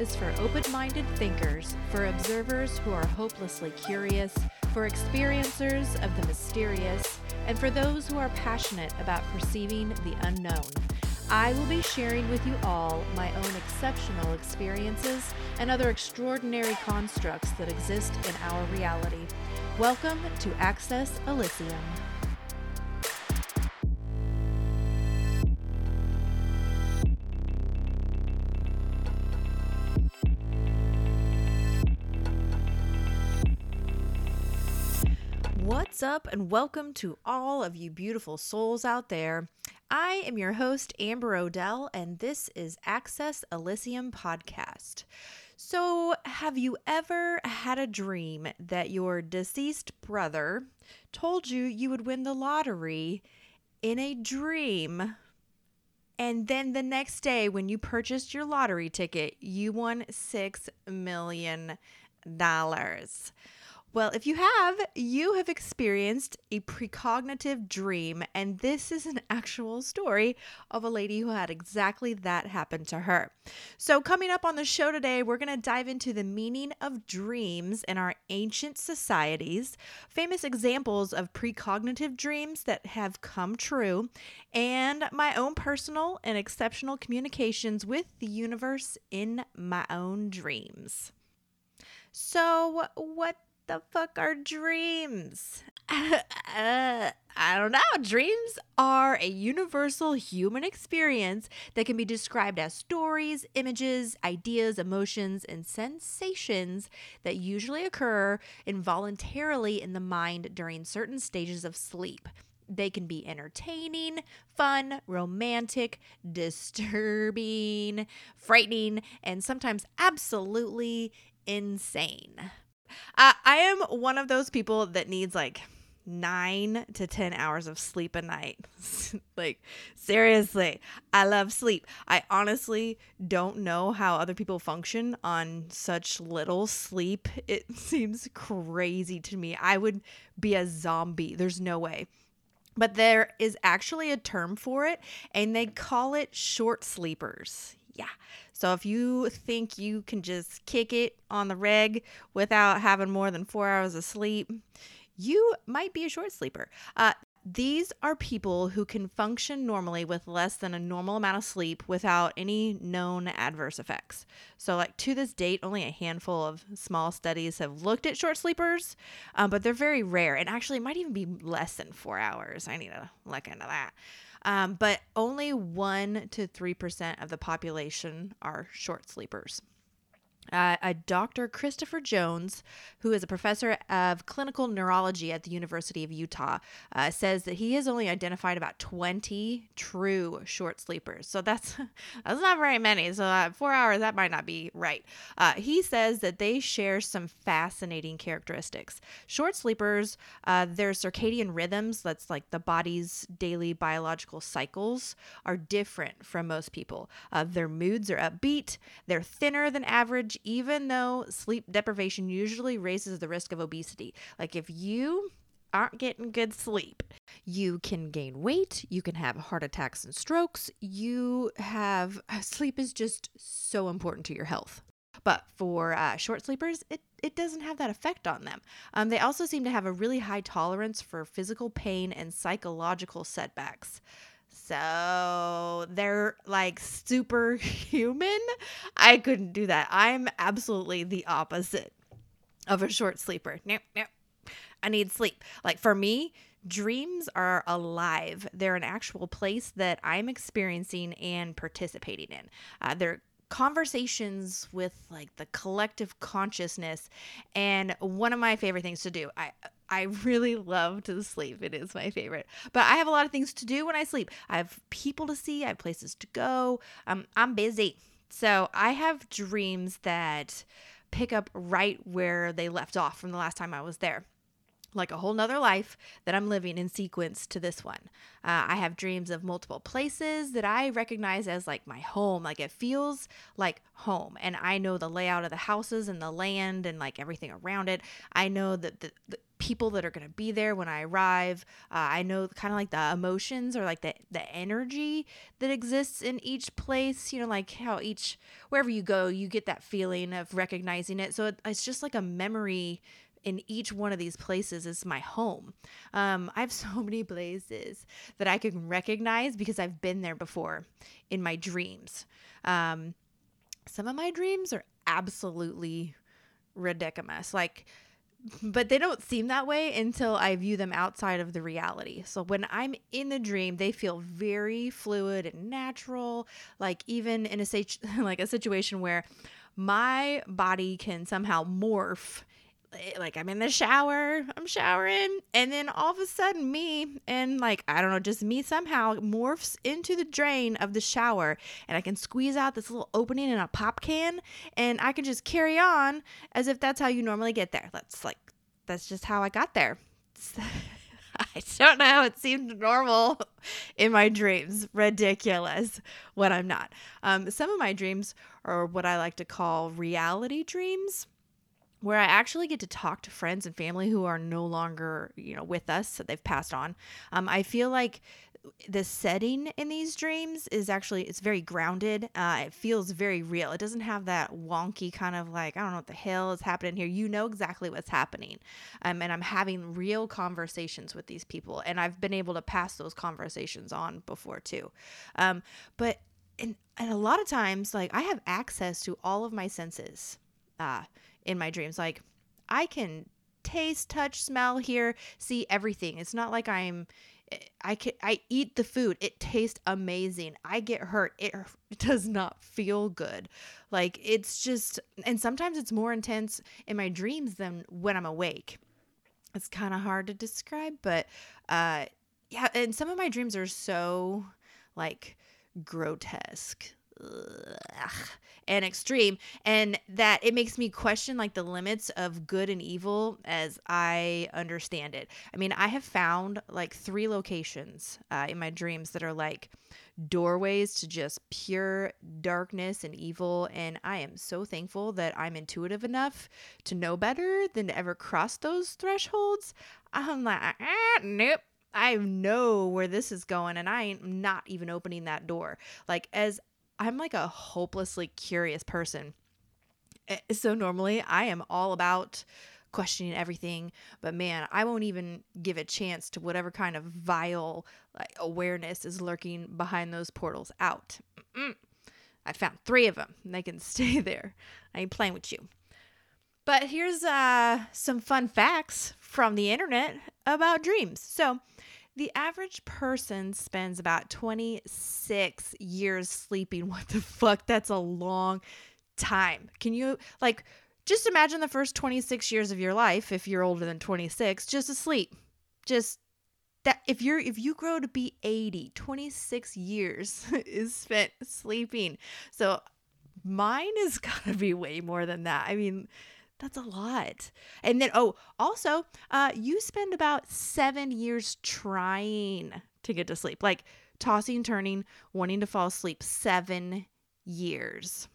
is for open minded thinkers, for observers who are hopelessly curious, for experiencers of the mysterious, and for those who are passionate about perceiving the unknown. I will be sharing with you all my own exceptional experiences and other extraordinary constructs that exist in our reality. Welcome to Access Elysium. What's up, and welcome to all of you beautiful souls out there. I am your host, Amber Odell, and this is Access Elysium Podcast. So, have you ever had a dream that your deceased brother told you you would win the lottery in a dream? And then the next day, when you purchased your lottery ticket, you won $6 million. Well, if you have, you have experienced a precognitive dream, and this is an actual story of a lady who had exactly that happen to her. So, coming up on the show today, we're going to dive into the meaning of dreams in our ancient societies, famous examples of precognitive dreams that have come true, and my own personal and exceptional communications with the universe in my own dreams. So, what the fuck are dreams? uh, I don't know. Dreams are a universal human experience that can be described as stories, images, ideas, emotions, and sensations that usually occur involuntarily in the mind during certain stages of sleep. They can be entertaining, fun, romantic, disturbing, frightening, and sometimes absolutely insane. Uh, I am one of those people that needs like nine to 10 hours of sleep a night. like, seriously, I love sleep. I honestly don't know how other people function on such little sleep. It seems crazy to me. I would be a zombie. There's no way. But there is actually a term for it, and they call it short sleepers. Yeah. So if you think you can just kick it on the reg without having more than four hours of sleep, you might be a short sleeper. Uh, these are people who can function normally with less than a normal amount of sleep without any known adverse effects. So, like to this date, only a handful of small studies have looked at short sleepers, um, but they're very rare. And actually, might even be less than four hours. I need to look into that. Um, but only 1% to 3% of the population are short sleepers. Uh, a Dr. Christopher Jones, who is a professor of clinical neurology at the University of Utah, uh, says that he has only identified about 20 true short sleepers. So that's that's not very many. So uh, four hours that might not be right. Uh, he says that they share some fascinating characteristics. Short sleepers, uh, their circadian rhythms, that's like the body's daily biological cycles, are different from most people. Uh, their moods are upbeat. They're thinner than average even though sleep deprivation usually raises the risk of obesity. Like if you aren't getting good sleep, you can gain weight, you can have heart attacks and strokes. You have sleep is just so important to your health. But for uh, short sleepers, it, it doesn't have that effect on them. Um, they also seem to have a really high tolerance for physical pain and psychological setbacks. So they're like superhuman. I couldn't do that. I'm absolutely the opposite of a short sleeper. Nope, nope. I need sleep. Like for me, dreams are alive. They're an actual place that I'm experiencing and participating in. Uh, they're conversations with like the collective consciousness and one of my favorite things to do i i really love to sleep. It is my favorite. But i have a lot of things to do when i sleep. I have people to see. I have places to go. Um, i'm busy. So i have dreams that pick up right where they left off from the last time i was there like a whole nother life that I'm living in sequence to this one. Uh, I have dreams of multiple places that I recognize as like my home. Like it feels like home. And I know the layout of the houses and the land and like everything around it. I know that the, the people that are going to be there when I arrive. Uh, I know kind of like the emotions or like the the energy that exists in each place. You know, like how each wherever you go, you get that feeling of recognizing it. So it, it's just like a memory in each one of these places is my home. Um, I have so many places that I can recognize because I've been there before in my dreams. Um, some of my dreams are absolutely ridiculous. Like, but they don't seem that way until I view them outside of the reality. So when I'm in the dream, they feel very fluid and natural. Like even in a like a situation where my body can somehow morph like I'm in the shower, I'm showering, and then all of a sudden me and like I don't know, just me somehow morphs into the drain of the shower and I can squeeze out this little opening in a pop can and I can just carry on as if that's how you normally get there. That's like that's just how I got there. I don't know it seemed normal in my dreams. Ridiculous when I'm not. Um, some of my dreams are what I like to call reality dreams where I actually get to talk to friends and family who are no longer, you know, with us, that they've passed on. Um, I feel like the setting in these dreams is actually it's very grounded. Uh, it feels very real. It doesn't have that wonky kind of like i don't know what the hell is happening here. You know exactly what's happening. Um, and i'm having real conversations with these people and i've been able to pass those conversations on before too. Um, but and, and a lot of times like i have access to all of my senses. Uh, in my dreams. Like I can taste, touch, smell, hear, see everything. It's not like I'm I can I eat the food. It tastes amazing. I get hurt. It, does not feel good. Like it's just and sometimes it's more intense in my dreams than when I'm awake. It's kind of hard to describe, but uh yeah, and some of my dreams are so like grotesque and extreme and that it makes me question like the limits of good and evil as i understand it. I mean i have found like three locations uh, in my dreams that are like doorways to just pure darkness and evil and i am so thankful that i'm intuitive enough to know better than to ever cross those thresholds. I'm like ah, nope. I know where this is going and I am not even opening that door. Like as I'm like a hopelessly curious person. Eh, so normally I am all about questioning everything, but man, I won't even give a chance to whatever kind of vile like, awareness is lurking behind those portals out. Mm-mm. I found three of them. They can stay there. I ain't playing with you. But here's uh, some fun facts from the internet about dreams. So, the average person spends about 26 years sleeping. What the fuck? That's a long time. Can you, like, just imagine the first 26 years of your life, if you're older than 26, just asleep. Just that if you're if you grow to be 80 26 years is spent sleeping so mine is gotta be way more than that i mean that's a lot. And then, oh, also, uh, you spend about seven years trying to get to sleep, like tossing, turning, wanting to fall asleep. Seven years.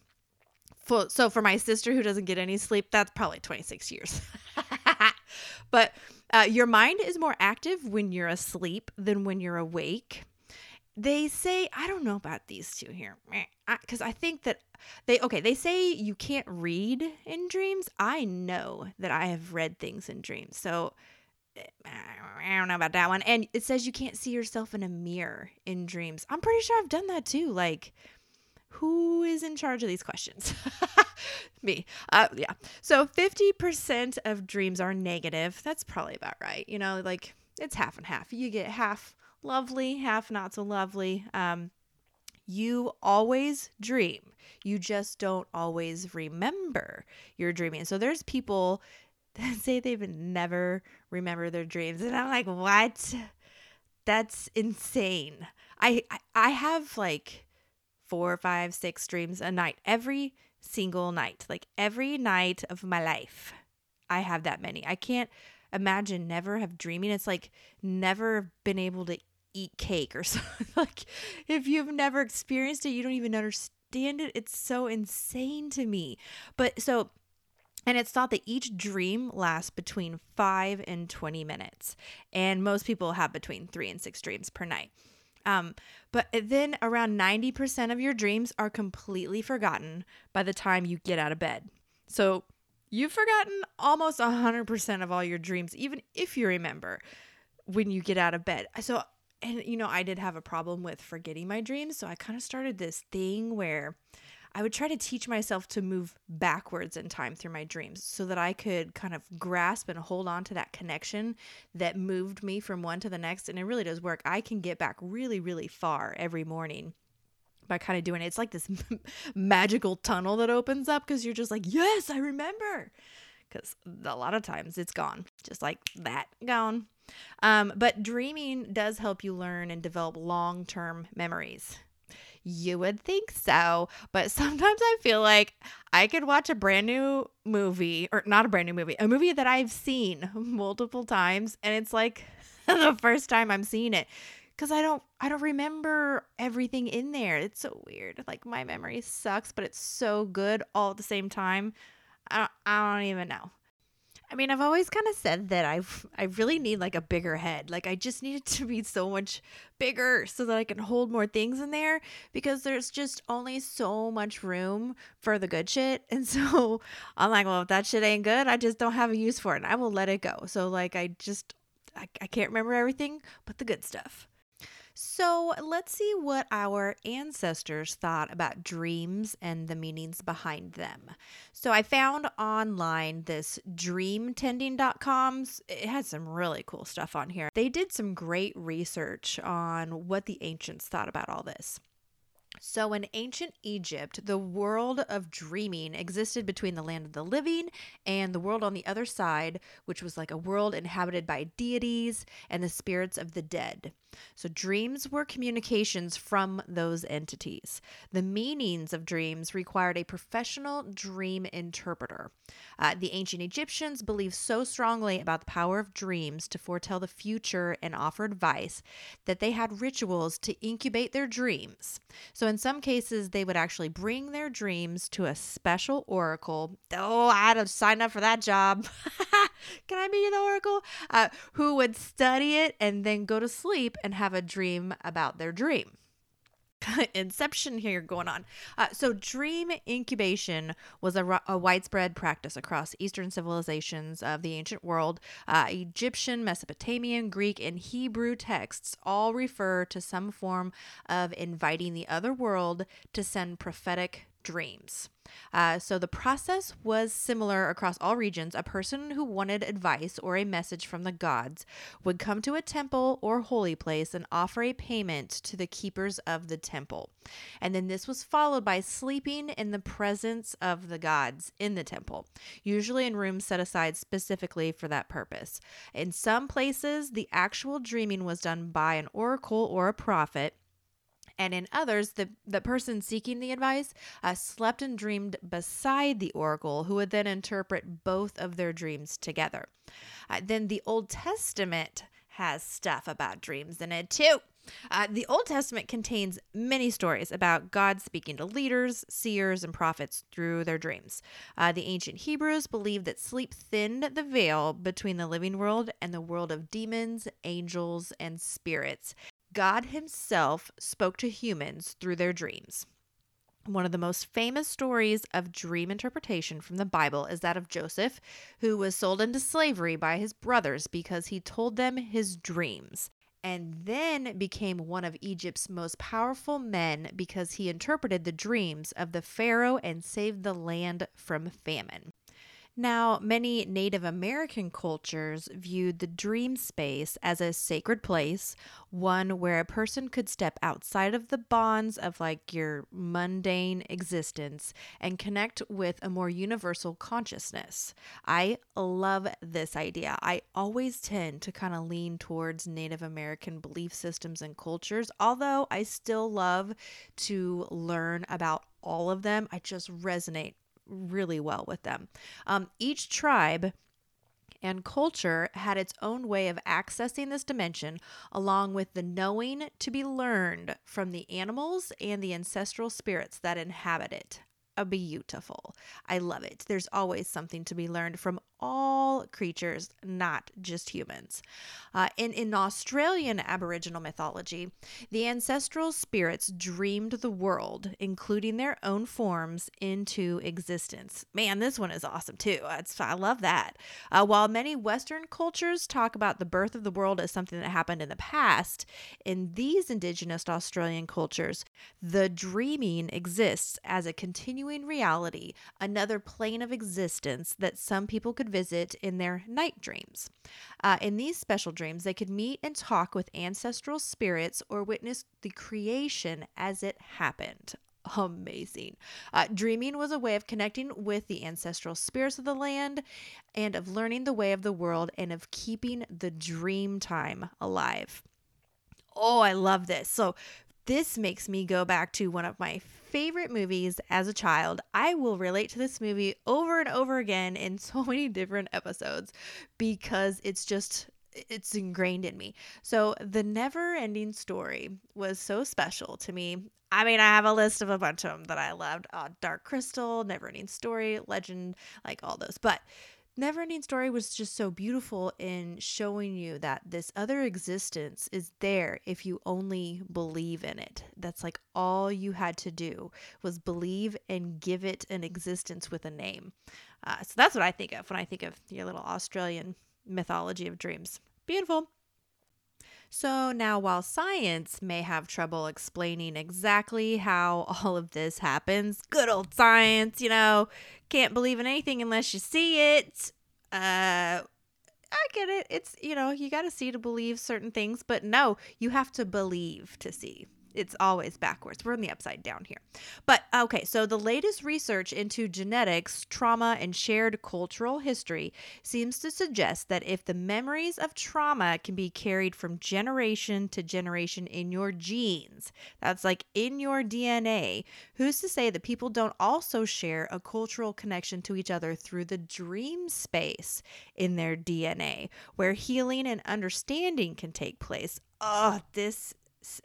so for my sister who doesn't get any sleep, that's probably 26 years. but uh, your mind is more active when you're asleep than when you're awake they say i don't know about these two here because I, I, think that they okay they say you can't read in dreams. I know that i have read things in dreams so eh, i don't know about that one. And it says you can't see yourself in a mirror in dreams. I'm pretty sure i've done that too like who is in charge of these questions? Me uh yeah. So 50% of dreams are negative. That's probably about right you know like it's half and half. You get half lovely, half not so lovely. Um, you always dream. You just don't always remember your dreaming. So there's people that say they've never remember their dreams, and I'm like, what? That's insane. I I have like four, five, six dreams a night every single night. Like every night of my life, I have that many. I can't imagine never have dreaming. It's like never been able to eat cake or something. like if you've never experienced it, you don't even understand it. It's so insane to me. But so And it's thought that each dream lasts between 5 and 20 minutes. And most people have between 3 and 6 dreams per night. Um, but then around 90% of your dreams are completely forgotten by the time you get out of bed. So you've forgotten almost 100% of all your dreams, even if you remember when you get out of bed. So, and you know, I did have a problem with forgetting my dreams. So I kind of started this thing where I would try to teach myself to move backwards in time through my dreams so that I could kind of grasp and hold on to that connection that moved me from one to the next. And it really does work. I can get back really, really far every morning by kind of doing it. It's like this magical tunnel that opens up because you're just like, yes, I remember. Because a lot of times it's gone, just like that, gone. Um, but dreaming does help you learn and develop long term memories. You would think so, but sometimes I feel like I could watch a brand new movie, or not a brand new movie, a movie that I've seen multiple times, and it's like the first time I'm seeing it because I don't I don't remember everything in there. It's so weird. Like my memory sucks, but it's so good all at the same time. I I don't even know. I mean, I've always kind of said that I've I really need like a bigger head. Like I just need it to be so much bigger so that I can hold more things in there because there's just only so much room for the good shit. And so I'm like, well, if that shit ain't good, I just don't have a use for it. And I will let it go. So like I just I, I can't remember everything but the good stuff. So let's see what our ancestors thought about dreams and the meanings behind them. So I found online this dreamtending.com. It had some really cool stuff on here. They did some great research on what the ancients thought about all this. So, in ancient Egypt, the world of dreaming existed between the land of the living and the world on the other side, which was like a world inhabited by deities and the spirits of the dead. So, dreams were communications from those entities. The meanings of dreams required a professional dream interpreter. Uh, the ancient Egyptians believed so strongly about the power of dreams to foretell the future and offer advice that they had rituals to incubate their dreams. So, in some cases, they would actually bring their dreams to a special oracle. Oh, I had to sign up for that job. Can I be the oracle? Uh, who would study it and then go to sleep and have a dream about their dream. Inception here going on. Uh, so, dream incubation was a, a, widespread practice across Eastern civilizations of the ancient world. Uh, Egyptian, Mesopotamian, Greek, and Hebrew texts all refer to some form of inviting the other world to send prophetic dreams. Uh, so the process was similar across all regions. A person who wanted advice or a message from the gods would come to a temple or holy place and offer a payment to the keepers of the temple. And then this was followed by sleeping in the presence of the gods in the temple, usually in rooms set aside specifically for that purpose. In some places, the actual dreaming was done by an oracle or a prophet and in others, the, the person seeking the advice uh, slept and dreamed beside the oracle, who would then interpret both of their dreams together. Uh, then the Old Testament has stuff about dreams in it too. Uh, the Old Testament contains many stories about God speaking to leaders, seers, and prophets through their dreams. Uh, the ancient Hebrews believed that sleep thinned the veil between the living world and the world of demons, angels, and spirits, God Himself spoke to humans through their dreams. One of the most famous stories of dream interpretation from the Bible is that of Joseph, who was sold into slavery by his brothers because he told them his dreams, and then became one of Egypt's most powerful men because he interpreted the dreams of the Pharaoh and saved the land from famine. Now, many Native American cultures viewed the dream space as a sacred place, one where a person could step outside of the bonds of like your mundane existence and connect with a more universal consciousness. I love this idea. I always tend to kind of lean towards Native American belief systems and cultures, although I still love to learn about all of them. I just resonate really well with them. Um, each tribe and culture had its own way of accessing this dimension, along with the knowing to be learned from the animals and the ancestral spirits that inhabit it. a beautiful. I love it. There's always something to be learned from all creatures, not just humans. Uh, in, in Australian Aboriginal mythology, the ancestral spirits dreamed the world, including their own forms, into existence. Man, this one is awesome too. It's, I love that. Uh, while many Western cultures talk about the birth of the world as something that happened in the past, in these Indigenous Australian cultures, the dreaming exists as a continuing reality, another plane of existence that some people could visit in their night dreams. Uh, in these special dreams, they could meet and talk with ancestral spirits or witness the creation as it happened. Amazing. Uh, dreaming was a way of connecting with the ancestral spirits of the land and of learning the way of the world and of keeping the dream time alive. Oh, I love this. So, this makes me go back to one of my favorite movies as a child. I will relate to this movie over and over again in so many different episodes because it's just it's ingrained in me. So, The Never Ending Story was so special to me. I mean, I have a list of a bunch of them that I loved. Uh, Dark Crystal, Never Ending Story, Legend, like all those. But Neverending Story was just so beautiful in showing you that this other existence is there if you only believe in it. That's like all you had to do was believe and give it an existence with a name. Uh, so that's what I think of when I think of your little Australian mythology of dreams. Beautiful. So, now while science may have trouble explaining exactly how all of this happens, good old science, you know, can't believe in anything unless you see it. Uh, I get it. It's, you know, you got to see to believe certain things, but no, you have to believe to see it's always backwards. We're in the upside down here. But okay, so the latest research into genetics, trauma, and shared cultural history seems to suggest that if the memories of trauma can be carried from generation to generation in your genes, that's like in your DNA, who's to say that people don't also share a cultural connection to each other through the dream space in their DNA, where healing and understanding can take place? Oh, this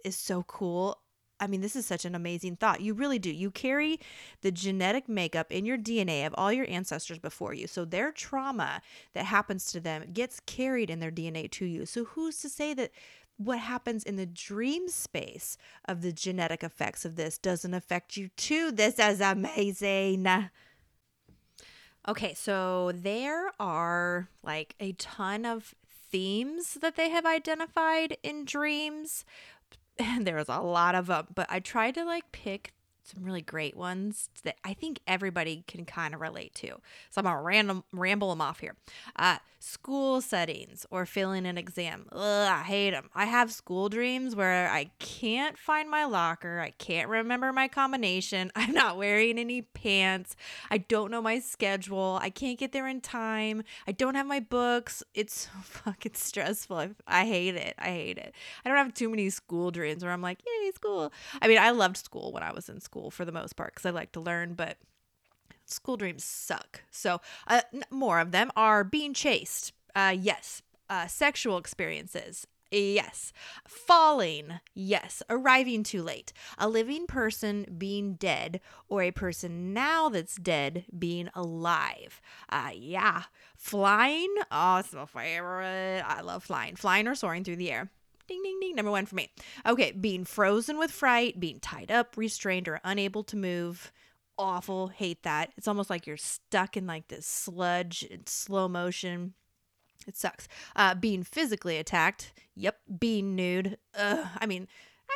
is so cool. I mean, this is such an amazing thought. You really do. You carry the genetic makeup in your DNA of all your ancestors before you. So their trauma that happens to them gets carried in their DNA to you. So who's to say that what happens in the dream space of the genetic effects of this doesn't affect you too? This is amazing. Okay, so there are like a ton of themes that they have identified in dreams there was a lot of them, but I tried to like pick some really great ones that I think everybody can kind of relate to. So I'm gonna random ramble them off here. Uh, school settings or failing an exam. Ugh, I hate them. I have school dreams where I can't find my locker. I can't remember my combination. I'm not wearing any pants. I don't know my schedule. I can't get there in time. I don't have my books. It's so fucking stressful. I hate it. I hate it. I don't have too many school dreams where I'm like, yay, school. I mean, I loved school when I was in school for the most part because I like to learn, but school dreams suck. So, uh, more of them are being chased. Uh, yes. Uh, sexual experiences. Yes. Falling. Yes. Arriving too late. A living person being dead or a person now that's dead being alive. Uh, yeah. Flying. Oh, it's my favorite. I love flying. Flying or soaring through the air. Ding, ding, ding. Number one for me. Okay. Being frozen with fright, being tied up, restrained, or unable to move awful. Hate that. It's almost like you're stuck in like this sludge in slow motion. It sucks. Uh, being physically attacked. Yep. Being nude. Ugh. I mean,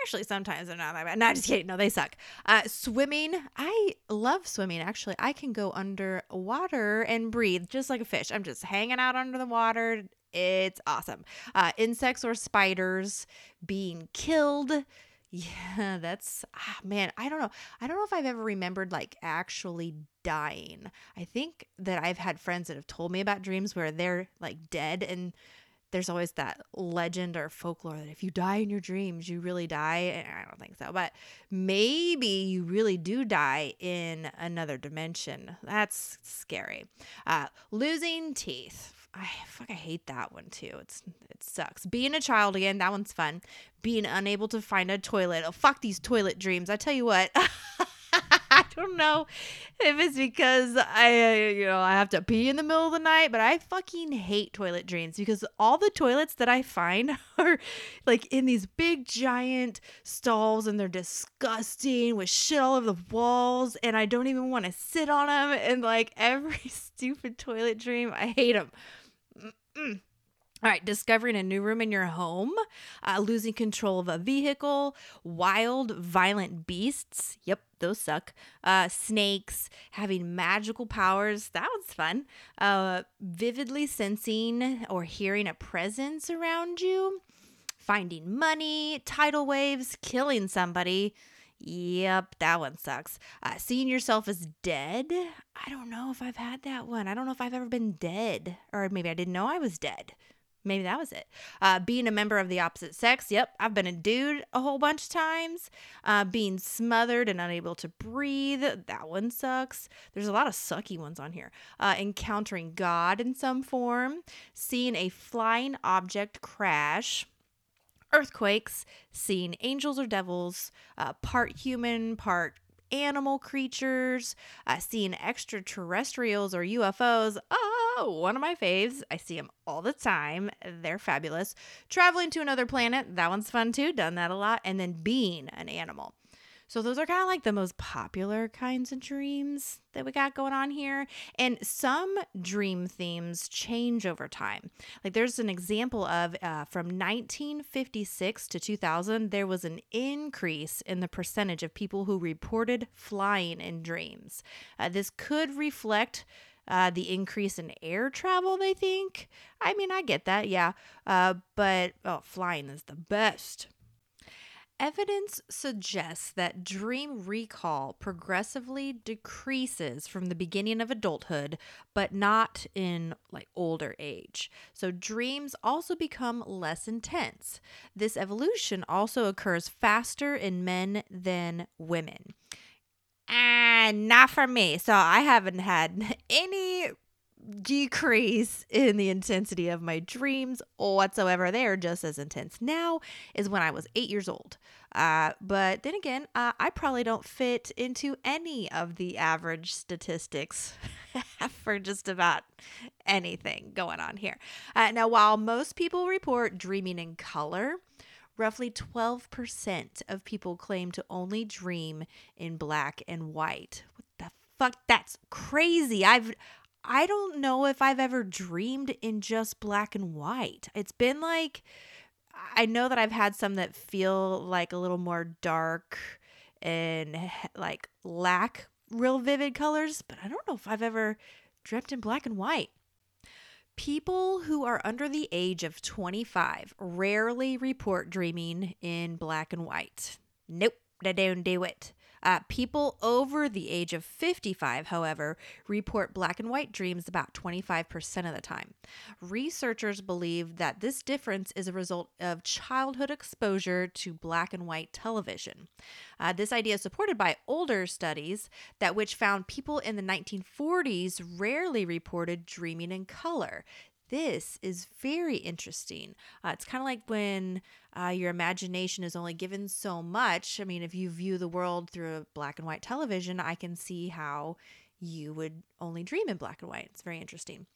actually, sometimes they're not that bad. No, just kidding. No, they suck. Uh, swimming. I love swimming. Actually, I can go under water and breathe just like a fish. I'm just hanging out under the water. It's awesome. Uh, insects or spiders being killed. Yeah, that's ah, man, I don't know. I don't know if I've ever remembered like actually dying. I think that I've had friends that have told me about dreams where they're like dead and there's always that legend or folklore that if you die in your dreams, you really die. And I don't think so, but maybe you really do die in another dimension. That's scary. Uh, losing teeth. I fuck I hate that one too. It's it sucks. Being a child again, that one's fun. Being unable to find a toilet. Oh fuck these toilet dreams. I tell you what. I don't know if it's because I, uh, you know, I have to pee in the middle of the night, but I fucking hate toilet dreams because all the toilets that I find are like in these big giant stalls and they're disgusting with shit all over the walls and I don't even want to sit on them. And like every stupid toilet dream, I hate them. Mm-mm. All right, discovering a new room in your home, uh, losing control of a vehicle, wild, violent beasts. Yep, those suck. Uh, snakes, having magical powers. That was fun. Uh, vividly sensing or hearing a presence around you, finding money, tidal waves, killing somebody. Yep, that one sucks. Uh, seeing yourself as dead. I don't know if I've had that one. I don't know if I've ever been dead, or maybe I didn't know I was dead. Maybe that was it. Uh, being a member of the opposite sex. Yep, I've been a dude a whole bunch of times. Uh, being smothered and unable to breathe. That one sucks. There's a lot of sucky ones on here. Uh, encountering God in some form. Seeing a flying object crash. Earthquakes. Seeing angels or devils. Uh, part human, part animal creatures, uh, seeing extraterrestrials or UFOs. Oh, one of my faves. I see them all the time. They're fabulous. Traveling to another planet, that one's fun too. Done that a lot. And then being an animal. So those are kind of like the most popular kinds of dreams that we got going on here. And some dream themes change over time. Like there's an example of uh, from 1956 to 2000, there was an increase in the percentage of people who reported flying in dreams. Uh, this could reflect. Uh, the increase in air travel, they think. I mean, I get that, yeah. Uh, but oh, flying is the best. Evidence suggests that dream recall progressively decreases from the beginning of adulthood, but not in like older age. So dreams also become less intense. This evolution also occurs faster in men than women. And not for me. So I haven't had any decrease in the intensity of my dreams whatsoever. They are just as intense now as when I was eight years old. Uh, but then again, uh, I probably don't fit into any of the average statistics for just about anything going on here. Uh, now, while most people report dreaming in color, roughly 12% of people claim to only dream in black and white. What the fuck? That's crazy. I've I don't know if I've ever dreamed in just black and white. It's been like, I know that I've had some that feel like a little more dark and like lack real vivid colors, but I don't know if I've ever dreamt in black and white. People who are under the age of 25 rarely report dreaming in black and white. Nope, they don't do it. Uh, people over the age of 55, however, report black and white dreams about 25% of the time. Researchers believe that this difference is a result of childhood exposure to black and white television. Uh, this idea is supported by older studies that which found people in the 1940s rarely reported dreaming in color this is very interesting. Uh, it's kind of like when uh, your imagination is only given so much. I mean, if you view the world through a black and white television, I can see how you would only dream in black and white. It's very interesting.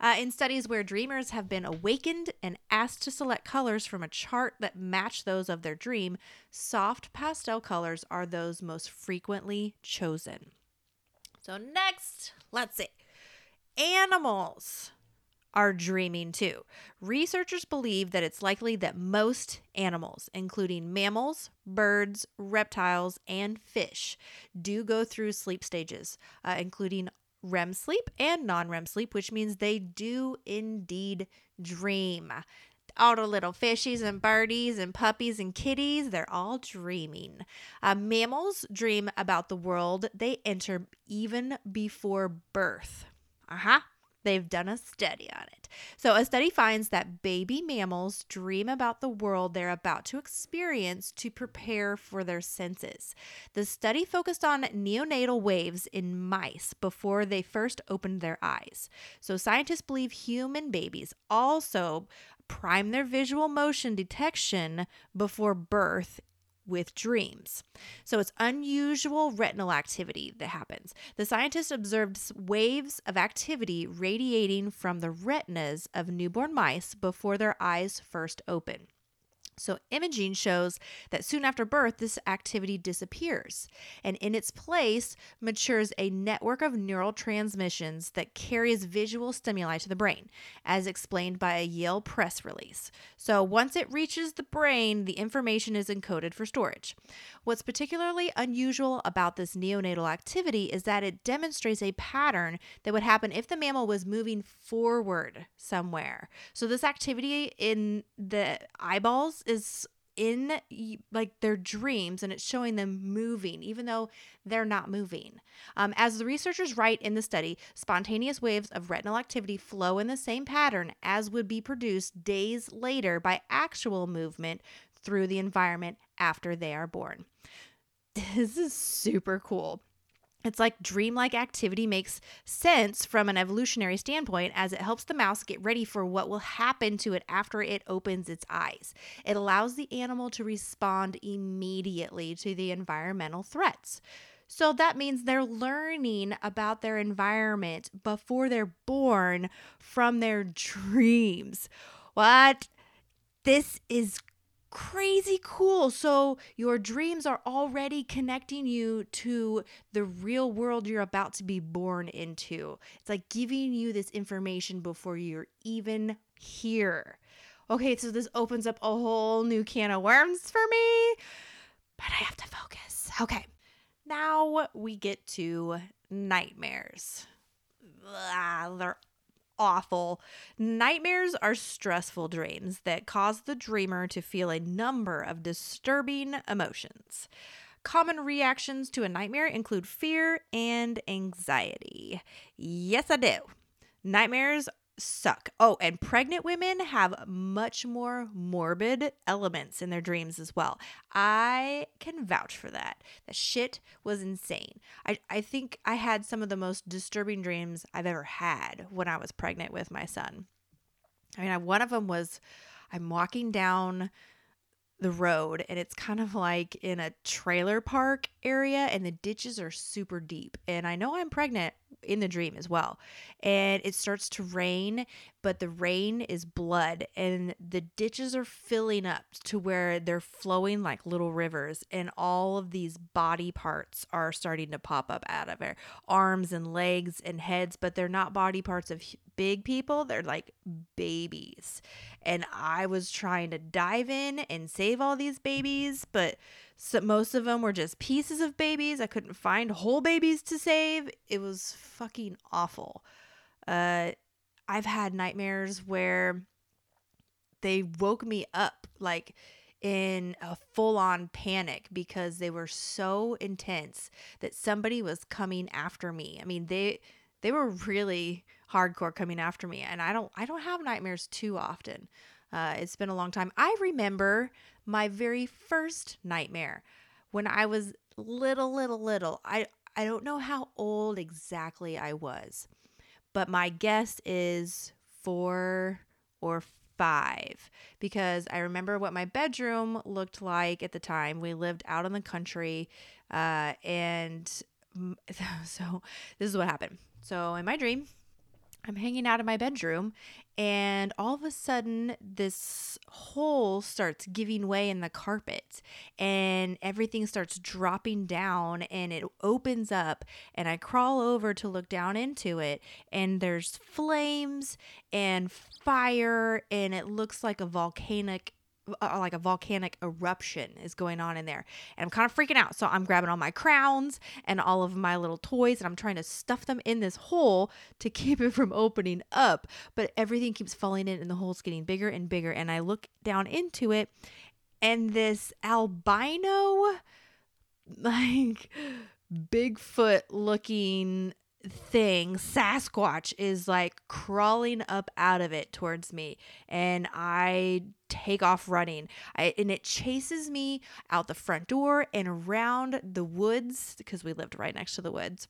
Uh, in studies where dreamers have been awakened and asked to select colors from a chart that match those of their dream, soft pastel colors are those most frequently chosen. So, next, let's see animals are dreaming too. Researchers believe that it's likely that most animals, including mammals, birds, reptiles, and fish, do go through sleep stages, uh, including REM sleep and non REM sleep, which means they do indeed dream. All the little fishies and birdies and puppies and kitties, they're all dreaming. Uh, mammals dream about the world they enter even before birth. Uh huh. They've done a study on it. So, a study finds that baby mammals dream about the world they're about to experience to prepare for their senses. The study focused on neonatal waves in mice before they first opened their eyes. So, scientists believe human babies also prime their visual motion detection before birth with dreams. So it's unusual retinal activity that happens. The scientists observed waves of activity radiating from the retinas of newborn mice before their eyes first open. So, imaging shows that soon after birth, this activity disappears, and in its place matures a network of neural transmissions that carries visual stimuli to the brain, as explained by a Yale press release. So, once it reaches the brain, the information is encoded for storage. What's particularly unusual about this neonatal activity is that it demonstrates a pattern that would happen if the mammal was moving forward somewhere. So, this activity in the eyeballs is in like their dreams and it's showing them moving even though they're not moving. Um, as the researchers write in the study spontaneous waves of retinal activity flow in the same pattern as would be produced days later by actual movement through the environment after they are born. This is super cool it's like dreamlike activity makes sense from an evolutionary standpoint as it helps the mouse get ready for what will happen to it after it opens its eyes. It allows the animal to respond immediately to the environmental threats. So that means they're learning about their environment before they're born from their dreams. What? This is crazy cool. So your dreams are already connecting you to the real world you're about to be born into. It's like giving you this information before you're even here. Okay, so this opens up a whole new can of worms for me, but I have to focus. Okay, now we get to nightmares. Ugh, they're awful. Nightmares are stressful dreams that cause the dreamer to feel a number of disturbing emotions. Common reactions to a nightmare include fear and anxiety. Yes, I do. Nightmares suck. Oh, and pregnant women have much more morbid elements in their dreams as well. I can vouch for that. The shit was insane. I, I think I had some of the most disturbing dreams I've ever had when I was pregnant with my son. I mean, one of them was I'm walking down the road and it's kind of like in a trailer park area and the ditches are super deep and i know i'm pregnant in the dream as well and it starts to rain but the rain is blood and the ditches are filling up to where they're flowing like little rivers and all of these body parts are starting to pop up out of it arms and legs and heads but they're not body parts of big people they're like babies and i was trying to dive in and save all these babies but so most of them were just pieces of babies. I couldn't find whole babies to save. It was fucking awful. Uh, I've had nightmares where they woke me up like in a full on panic because they were so intense that somebody was coming after me. I mean, they they were really hardcore coming after me and I don't I don't have nightmares too often. Uh, it's been a long time. I remember my very first nightmare when I was little, little, little. I, I don't know how old exactly I was, but my guess is four or five because I remember what my bedroom looked like at the time. We lived out in the country, uh, and so this is what happened. So in my dream, I'm hanging out in my bedroom, and all of a sudden, this hole starts giving way in the carpet, and everything starts dropping down, and it opens up. And I crawl over to look down into it, and there's flames and fire, and it looks like a volcanic uh, like a volcanic eruption is going on in there. And I'm kind of freaking out. So I'm grabbing all my crowns and all of my little toys and I'm trying to stuff them in this hole to keep it from opening up. But everything keeps falling in and the hole's getting bigger and bigger. And I look down into it and this albino, like Bigfoot looking thing, Sasquatch, is like crawling up out of it towards me. And I take off running. I, and it chases me out the front door and around the woods because we lived right next to the woods.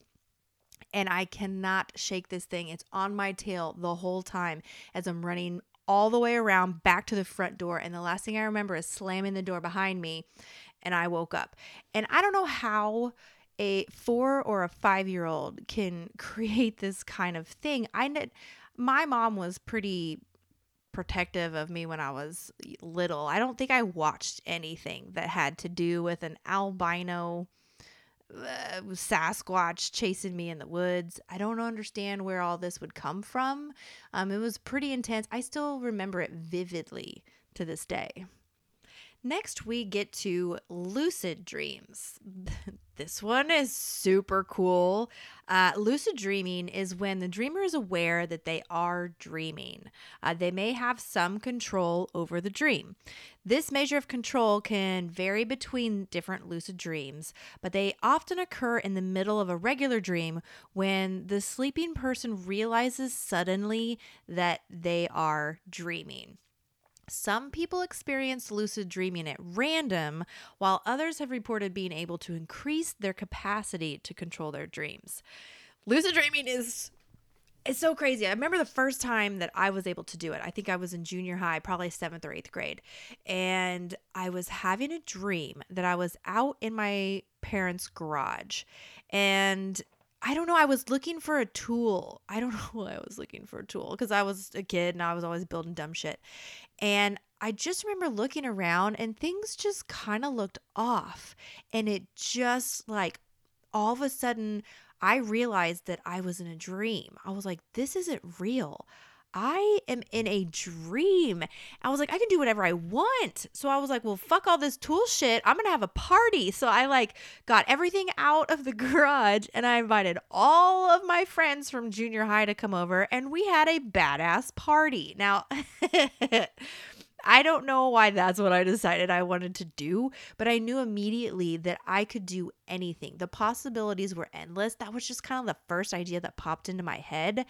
And I cannot shake this thing. It's on my tail the whole time as I'm running all the way around back to the front door. And the last thing I remember is slamming the door behind me and I woke up. And I don't know how a four or a five year old can create this kind of thing. I my mom was pretty protective of me when I was little. I don't think I watched anything that had to do with an albino uh, Sasquatch chasing me in the woods. I don't understand where all this would come from. Um, it was pretty intense. I still remember it vividly to this day. Next, we get to lucid dreams. this one is super cool. Uh, lucid dreaming is when the dreamer is aware that they are dreaming. Uh, they may have some control over the dream. This measure of control can vary between different lucid dreams, but they often occur in the middle of a regular dream when the sleeping person realizes suddenly that they are dreaming. Some people experience lucid dreaming at random, while others have reported being able to increase their capacity to control their dreams. Lucid dreaming is it's so crazy. I remember the first time that I was able to do it. I think I was in junior high, probably 7th or 8th grade. And I was having a dream that I was out in my parents' garage. And I don't know. I was looking for a tool. I don't know why I was looking for a tool because I was a kid and I was always building dumb shit. And I just remember looking around and things just kind of looked off. And it just like all of a sudden, I realized that I was in a dream. I was like, this isn't real. I am in a dream. I was like, I can do whatever I want. So I was like, well, fuck all this tool shit. I'm going to have a party. So I like got everything out of the garage and I invited all of my friends from junior high to come over and we had a badass party. Now, I don't know why that's what I decided I wanted to do, but I knew immediately that I could do anything. The possibilities were endless. That was just kind of the first idea that popped into my head.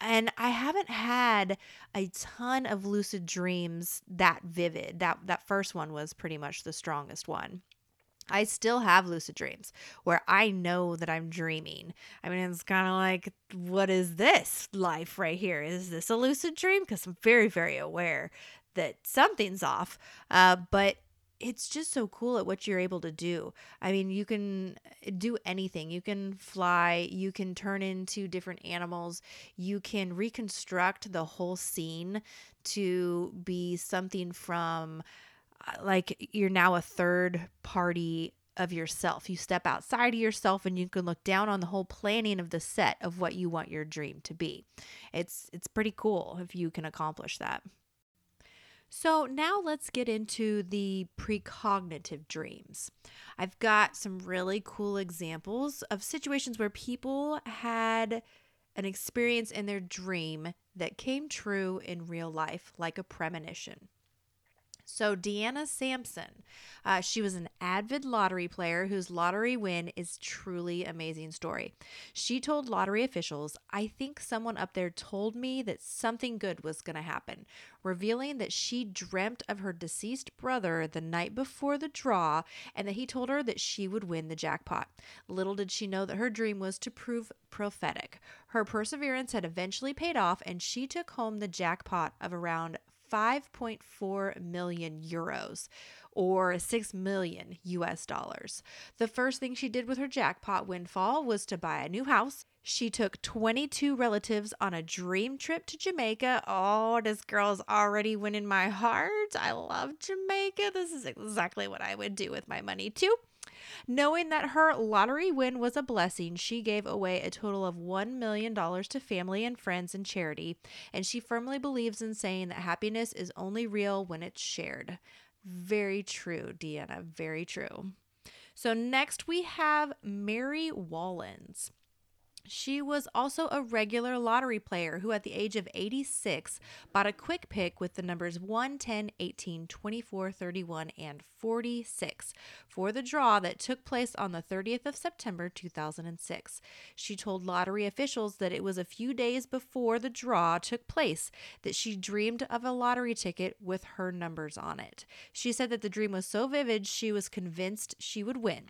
And I haven't had a ton of lucid dreams that vivid. That that first one was pretty much the strongest one. I still have lucid dreams where I know that I'm dreaming. I mean, it's kind of like, what is this life right here? Is this a lucid dream? Because I'm very, very aware that something's off. Uh, but it's just so cool at what you're able to do. I mean, you can do anything. You can fly, you can turn into different animals, you can reconstruct the whole scene to be something from uh, like you're now a third party of yourself. You step outside of yourself and you can look down on the whole planning of the set of what you want your dream to be. It's it's pretty cool if you can accomplish that. So, now let's get into the precognitive dreams. I've got some really cool examples of situations where people had an experience in their dream that came true in real life, like a premonition. So, Deanna Sampson, uh, she was an avid lottery player whose lottery win is truly amazing story. She told lottery officials, I think someone up there told me that something good was going to happen, revealing that she dreamt of her deceased brother the night before the draw and that he told her that she would win the jackpot. Little did she know that her dream was to prove prophetic. Her perseverance had eventually paid off, and she took home the jackpot of around 5.4 million euros or 6 million US dollars. The first thing she did with her jackpot windfall was to buy a new house. She took 22 relatives on a dream trip to Jamaica. Oh, this girl's already winning my heart. I love Jamaica. This is exactly what I would do with my money, too. Knowing that her lottery win was a blessing, she gave away a total of $1 million to family and friends and charity, and she firmly believes in saying that happiness is only real when it's shared. Very true, Deanna. Very true. So, next we have Mary Wollens. She was also a regular lottery player who, at the age of 86, bought a quick pick with the numbers 1, 10, 18, 24, 31, and 46 for the draw that took place on the 30th of September 2006. She told lottery officials that it was a few days before the draw took place that she dreamed of a lottery ticket with her numbers on it. She said that the dream was so vivid she was convinced she would win.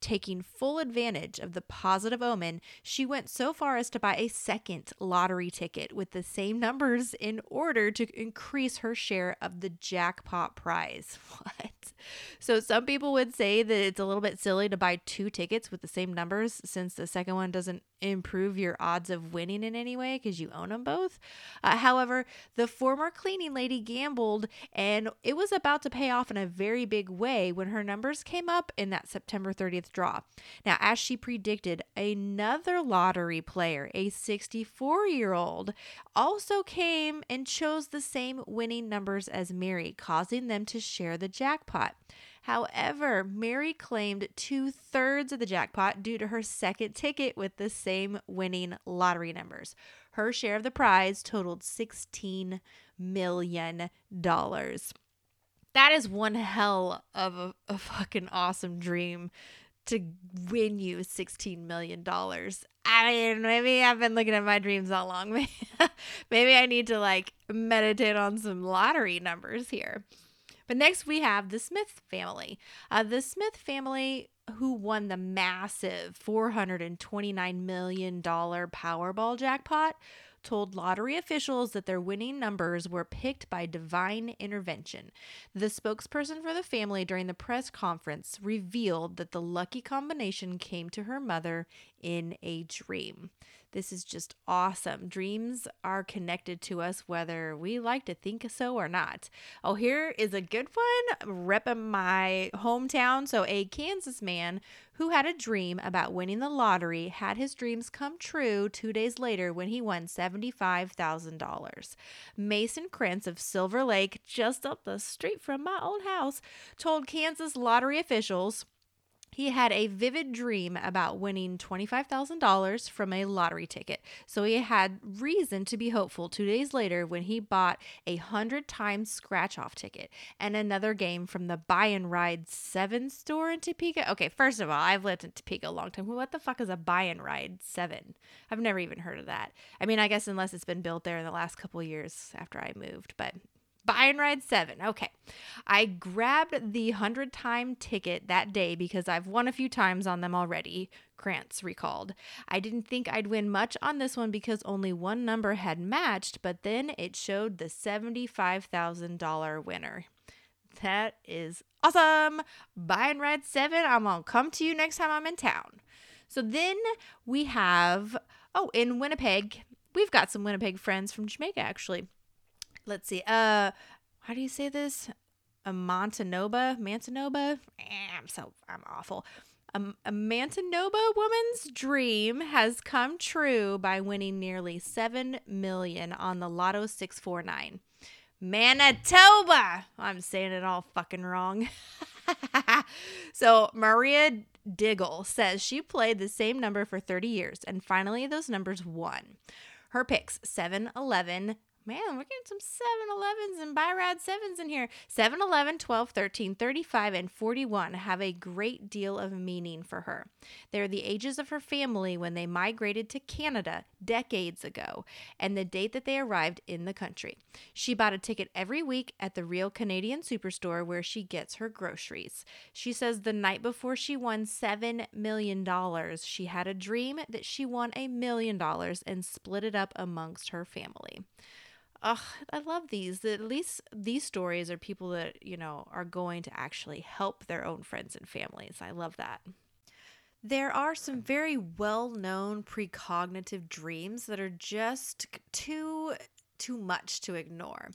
Taking full advantage of the positive omen, she went so far as to buy a second lottery ticket with the same numbers in order to increase her share of the jackpot prize. What? So, some people would say that it's a little bit silly to buy two tickets with the same numbers since the second one doesn't improve your odds of winning in any way because you own them both. Uh, however, the former cleaning lady gambled and it was about to pay off in a very big way when her numbers came up in that September 30th draw. Now, as she predicted, another lottery player, a 64 year old, also came and chose the same winning numbers as Mary, causing them to share the jackpot. However, Mary claimed two thirds of the jackpot due to her second ticket with the same winning lottery numbers. Her share of the prize totaled $16 million. That is one hell of a, a fucking awesome dream to win you $16 million. I mean, maybe I've been looking at my dreams all long. maybe I need to like meditate on some lottery numbers here. But next we have the Smith family. Uh, the Smith family who won the massive $429 million Powerball jackpot told lottery officials that their winning numbers were picked by divine intervention. The spokesperson for the family during the press conference revealed that the lucky combination came to her mother in a dream. This is just awesome. Dreams are connected to us whether we like to think so or not. Oh, here is a good one repping my hometown. So, a Kansas man who had a dream about winning the lottery had his dreams come true two days later when he won $75,000. Mason Krentz of Silver Lake, just up the street from my old house, told Kansas lottery officials he had a vivid dream about winning $25,000 from a lottery ticket. So he had reason to be hopeful two days later when he bought a 100 times scratch off ticket and another game from the Buy and Ride 7 store in Topeka. Okay, first of all, I've lived in Topeka a long time. What the fuck is a Buy and Ride 7? I've never even heard of that. I mean, I guess unless it's been built there in the last couple years after I moved, but Buy and ride seven. Okay. I grabbed the 100 time ticket that day because I've won a few times on them already, Krantz recalled. I didn't think I'd win much on this one because only one number had matched, but then it showed the $75,000 winner. That is awesome. Buy and ride seven. I'm going to come to you next time I'm in town. So then we have, oh, in Winnipeg, we've got some Winnipeg friends from Jamaica actually let's see. Uh, how do you say this? A Montanoba, Mantanoba. Eh, I'm so I'm awful. Um, a Mantanoba woman's dream has come true by winning nearly seven million on the Lotto 649. Manitoba. I'm saying it all fucking wrong. so Maria Diggle says she played the same number for 30 years and finally those numbers won. Her picks 7, 11, Man, we're getting some 7-Elevens and Byrad 7s in here. 7, 11, 12, 13, 35, and 41 have a great deal of meaning for her. They're the ages of her family when they migrated to Canada decades ago and the date that they arrived in the country. She bought a ticket every week at the Real Canadian Superstore where she gets her groceries. She says the night before she won $7 million, she had a dream that she won a million dollars and split it up amongst her family. Ugh, I love these. At least these stories are people that, you know, are going to actually help their own friends and families. I love that. There are some very well known precognitive dreams that are just too too much to ignore.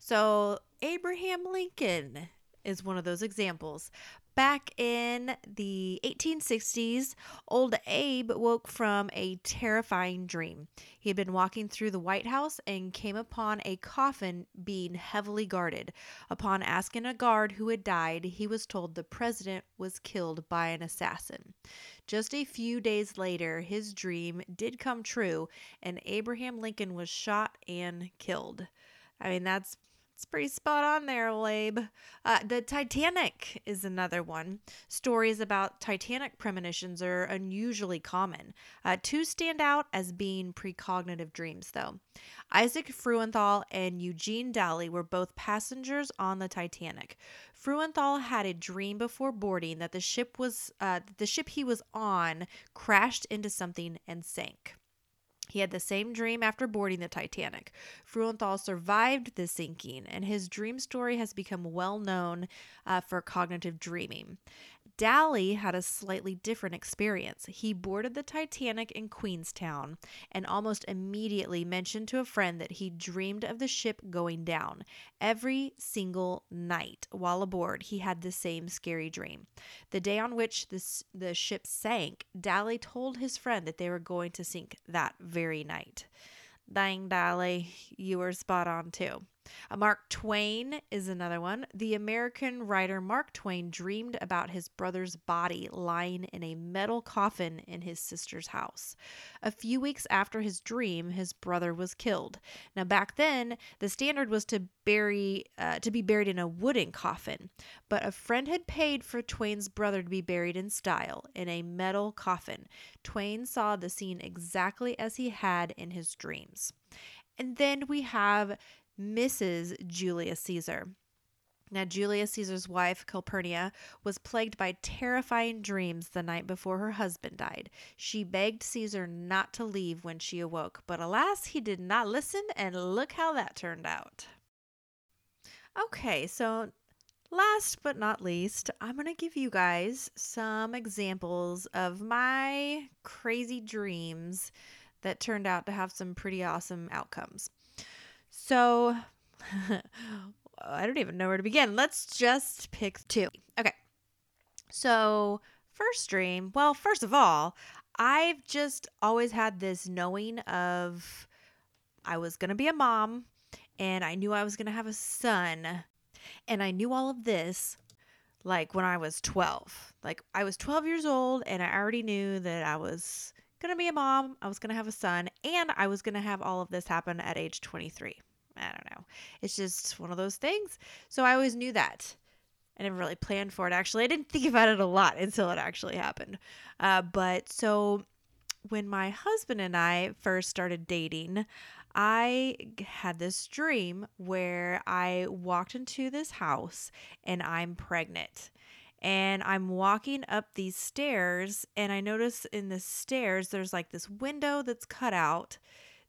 So, Abraham Lincoln is one of those examples. Back in the 1860s, old Abe woke from a terrifying dream. He had been walking through the White House and came upon a coffin being heavily guarded. Upon asking a guard who had died, he was told the president was killed by an assassin. Just a few days later, his dream did come true, and Abraham Lincoln was shot and killed. I mean, that's It's pretty spot on there, Labe. Uh, the Titanic is another one. Stories about Titanic premonitions are unusually common. Uh, two stand out as being precognitive dreams, though. Isaac Frauenthal and Eugene Daly were both passengers on the Titanic. Frauenthal had a dream before boarding that the ship was uh, the ship he was on crashed into something and sank. He had the same dream after boarding the Titanic. Frauenthal survived the sinking, and his dream story has become well known uh, for cognitive dreaming. Daly had a slightly different experience. He boarded the Titanic in Queenstown and almost immediately mentioned to a friend that he dreamed of the ship going down. Every single night while aboard, he had the same scary dream. The day on which this, the ship sank, Daly told his friend that they were going to sink that very night. Dang, Daly, you were spot on too. Uh, Mark Twain is another one. The American writer Mark Twain dreamed about his brother's body lying in a metal coffin in his sister's house. A few weeks after his dream, his brother was killed. Now, back then, the standard was to bury uh, to be buried in a wooden coffin, but a friend had paid for Twain's brother to be buried in style in a metal coffin. Twain saw the scene exactly as he had in his dreams. And then we have Mrs. Julius Caesar. Now, Julius Caesar's wife, Calpurnia, was plagued by terrifying dreams the night before her husband died. She begged Caesar not to leave when she awoke, but alas, he did not listen, and look how that turned out. Okay, so last but not least, I'm going to give you guys some examples of my crazy dreams that turned out to have some pretty awesome outcomes. So I don't even know where to begin. Let's just pick two. Okay. So, first dream, well, first of all, I've just always had this knowing of I was going to be a mom and I knew I was going to have a son. And I knew all of this like when I was 12. Like I was 12 years old and I already knew that I was going to be a mom, I was going to have a son, and I was going to have all of this happen at age 23. I don't know. It's just one of those things. So I always knew that. I never really planned for it. Actually, I didn't think about it a lot until it actually happened. Uh, but so when my husband and I first started dating, I had this dream where I walked into this house and I'm pregnant. And I'm walking up these stairs, and I notice in the stairs there's like this window that's cut out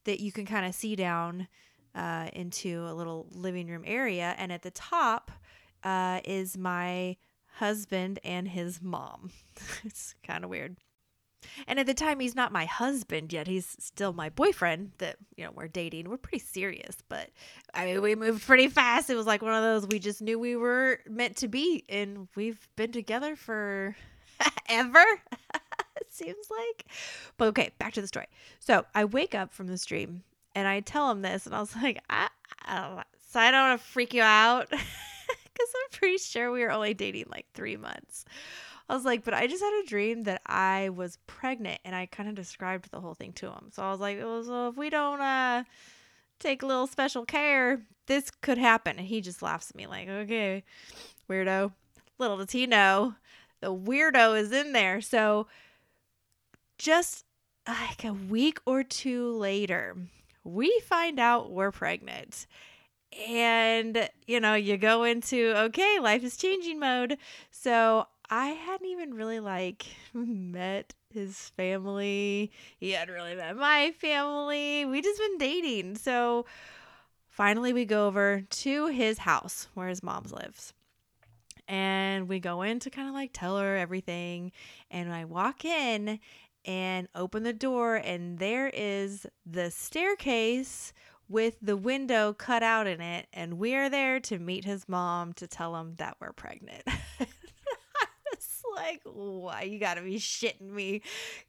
that you can kind of see down uh, into a little living room area. And at the top uh, is my husband and his mom. it's kind of weird. And at the time, he's not my husband yet. He's still my boyfriend that, you know, we're dating. We're pretty serious, but I mean, we moved pretty fast. It was like one of those we just knew we were meant to be. And we've been together for ever, it seems like. But okay, back to the story. So I wake up from this dream and I tell him this, and I was like, I, I don't, so I don't want to freak you out because I'm pretty sure we were only dating like three months. I was like, but I just had a dream that I was pregnant, and I kind of described the whole thing to him. So I was like, well, so if we don't uh, take a little special care, this could happen. And he just laughs at me like, okay, weirdo. Little does he know, the weirdo is in there. So just like a week or two later, we find out we're pregnant. And, you know, you go into, okay, life is changing mode. So I hadn't even really like met his family. He hadn't really met my family. We just been dating. So finally we go over to his house where his mom's lives. And we go in to kind of like tell her everything. And I walk in and open the door, and there is the staircase with the window cut out in it. And we are there to meet his mom to tell him that we're pregnant. like, why you gotta be shitting me?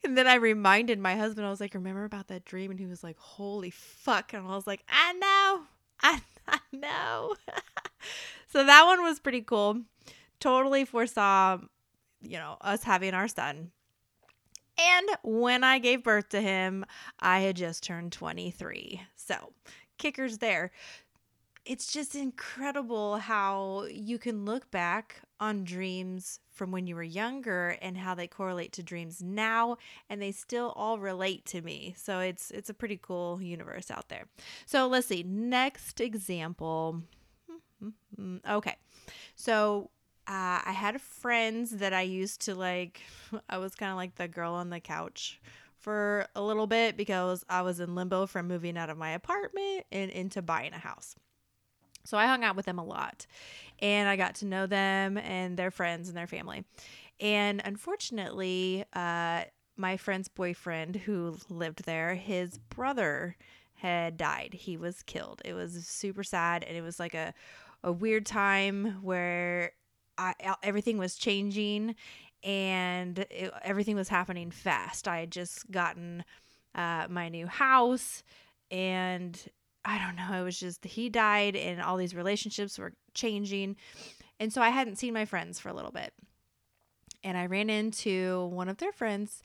And then I reminded my husband, I was like, remember about that dream? And he was like, holy fuck. And I was like, I know, I, I know. so that one was pretty cool. Totally foresaw, you know, us having our son. And when I gave birth to him, I had just turned 23. So, kickers there. it's just incredible how you can look back on dreams from when you were younger and how they correlate to dreams now and they still all relate to me. So it's it's a pretty cool universe out there. So let's see. Next example. Hmm, hmm, hmm. Okay. So uh, I had friends that I used to like. I was kind of like the girl on the couch for a little bit because I was in limbo from moving out of my apartment and into buying a house. So I hung out with them a lot and I got to know them and their friends and their family. And unfortunately, uh, my friend's boyfriend who lived there, his brother had died. He was killed. It was super sad and it was like a, a weird time where I, everything was changing and it, everything was happening fast. I had just gotten uh, my new house and I don't know, it was just he died and all these relationships were changing. And so I hadn't seen my friends for a little bit. And I ran into one of their friends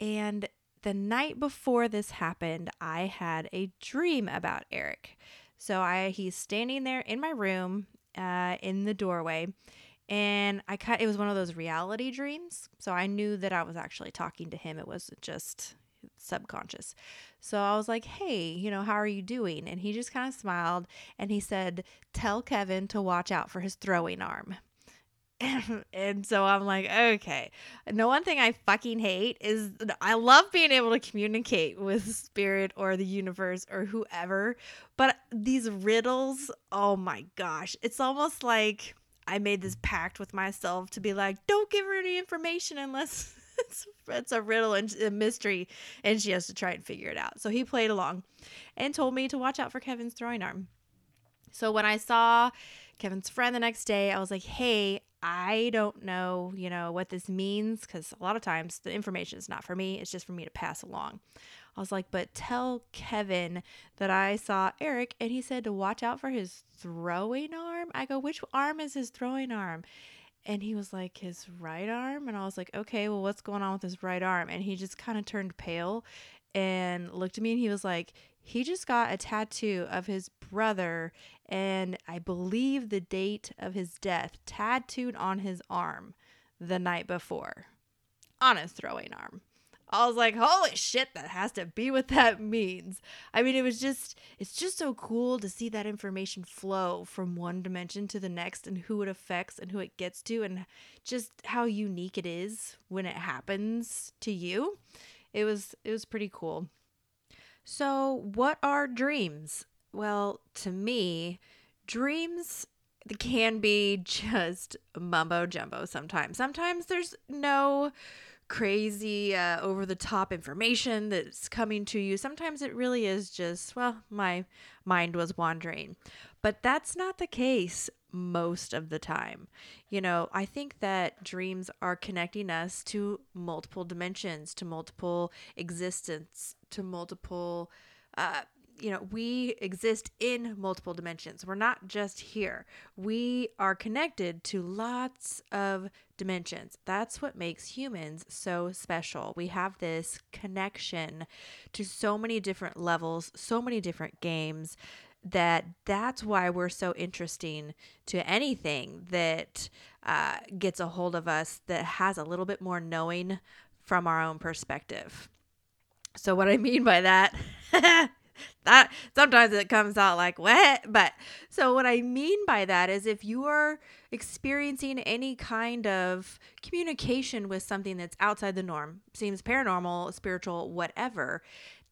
and the night before this happened, I had a dream about Eric. So I he's standing there in my room uh, in the doorway and I cut it was one of those reality dreams. So I knew that I was actually talking to him. It wasn't just subconscious. So I was like, hey, you know, how are you doing? And he just kind of smiled and he said, tell Kevin to watch out for his throwing arm. and so I'm like, okay. The one thing I fucking hate is I love being able to communicate with spirit or the universe or whoever, but these riddles, oh my gosh, it's almost like I made this pact with myself to be like, don't give her any information unless it's, it's a riddle and a mystery and she has to try and figure it out. So he played along and told me to watch out for Kevin's throwing arm. So when I saw Kevin's friend the next day, I was like, hey, I don't know, you know, what this means because a lot of times the information is not for me, it's just for me to pass along. I was like, but tell Kevin that I saw Eric and he said to watch out for his throwing arm. I go, which arm is his throwing arm? And he was like, his right arm? And I was like, okay, well, what's going on with his right arm? And he just kind of turned pale and looked at me and he was like, he just got a tattoo of his brother and I believe the date of his death tattooed on his arm the night before on his throwing arm. I was like, holy shit, that has to be what that means. I mean, it was just, it's just so cool to see that information flow from one dimension to the next and who it affects and who it gets to and just how unique it is when it happens to you. It was, it was pretty cool. So, what are dreams? Well, to me, dreams can be just mumbo jumbo sometimes. Sometimes there's no crazy uh, over the top information that's coming to you. Sometimes it really is just, well, my mind was wandering. But that's not the case most of the time. You know, I think that dreams are connecting us to multiple dimensions, to multiple existence, to multiple uh, you know, we exist in multiple dimensions. We're not just here. We are connected to lots of dimensions. That's what makes humans so special. We have this connection to so many different levels, so many different games that that's why we're so interesting to anything that uh, gets a hold of us that has a little bit more knowing from our own perspective. So, what I mean by that that sometimes it comes out like what? But so what i mean by that is if you are experiencing any kind of communication with something that's outside the norm seems paranormal spiritual whatever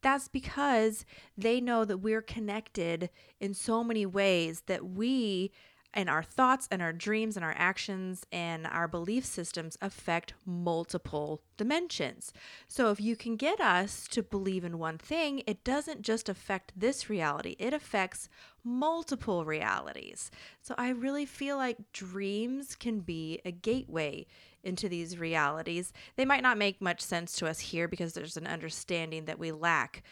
that's because they know that we're connected in so many ways that we and our thoughts and our dreams and our actions and our belief systems affect multiple dimensions. So, if you can get us to believe in one thing, it doesn't just affect this reality, it affects multiple realities. So, I really feel like dreams can be a gateway into these realities. They might not make much sense to us here because there's an understanding that we lack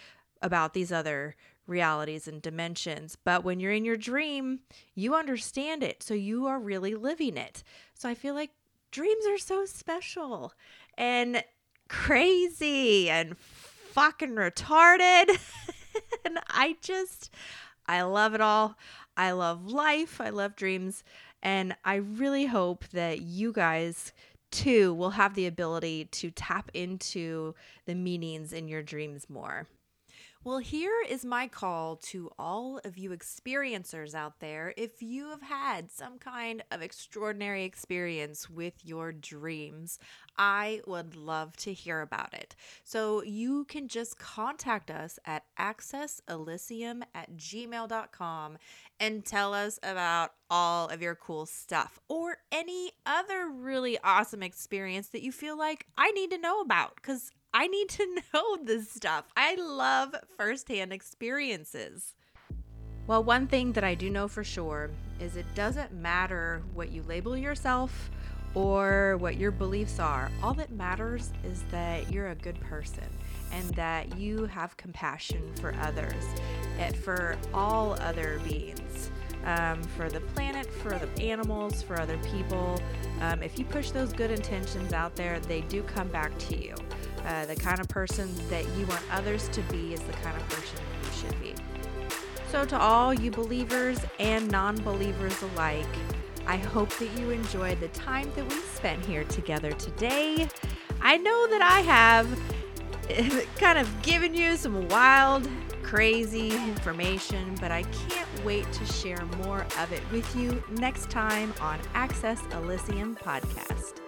about these other realities and dimensions. But when you're in your dream, you understand it. So you are really living it. So I feel like dreams are so special and crazy and fucking retarded. and I just, I love it all. I love life. I love dreams. And I really hope that you guys too will have the ability to tap into the meanings in your dreams more. Well, here is my call to all of you experiencers out there. If you have had some kind of extraordinary experience with your dreams, I would love to hear about it. So you can just contact us at accesselysium at gmail.com and tell us about all of your cool stuff or any other really awesome experience that you feel like I need to know about because I need to know this stuff. I love firsthand experiences. Well, one thing that I do know for sure is it doesn't matter what you label yourself or what your beliefs are. All that matters is that you're a good person and that you have compassion for others and for all other beings. Um, for the planet, for the animals, for other people. Um, if you push those good intentions out there, they do come back to you. Uh, the kind of person that you want others to be is the kind of person you should be. So, to all you believers and non believers alike, I hope that you enjoyed the time that we spent here together today. I know that I have kind of given you some wild, crazy information, but I can't wait to share more of it with you next time on Access Elysium Podcast.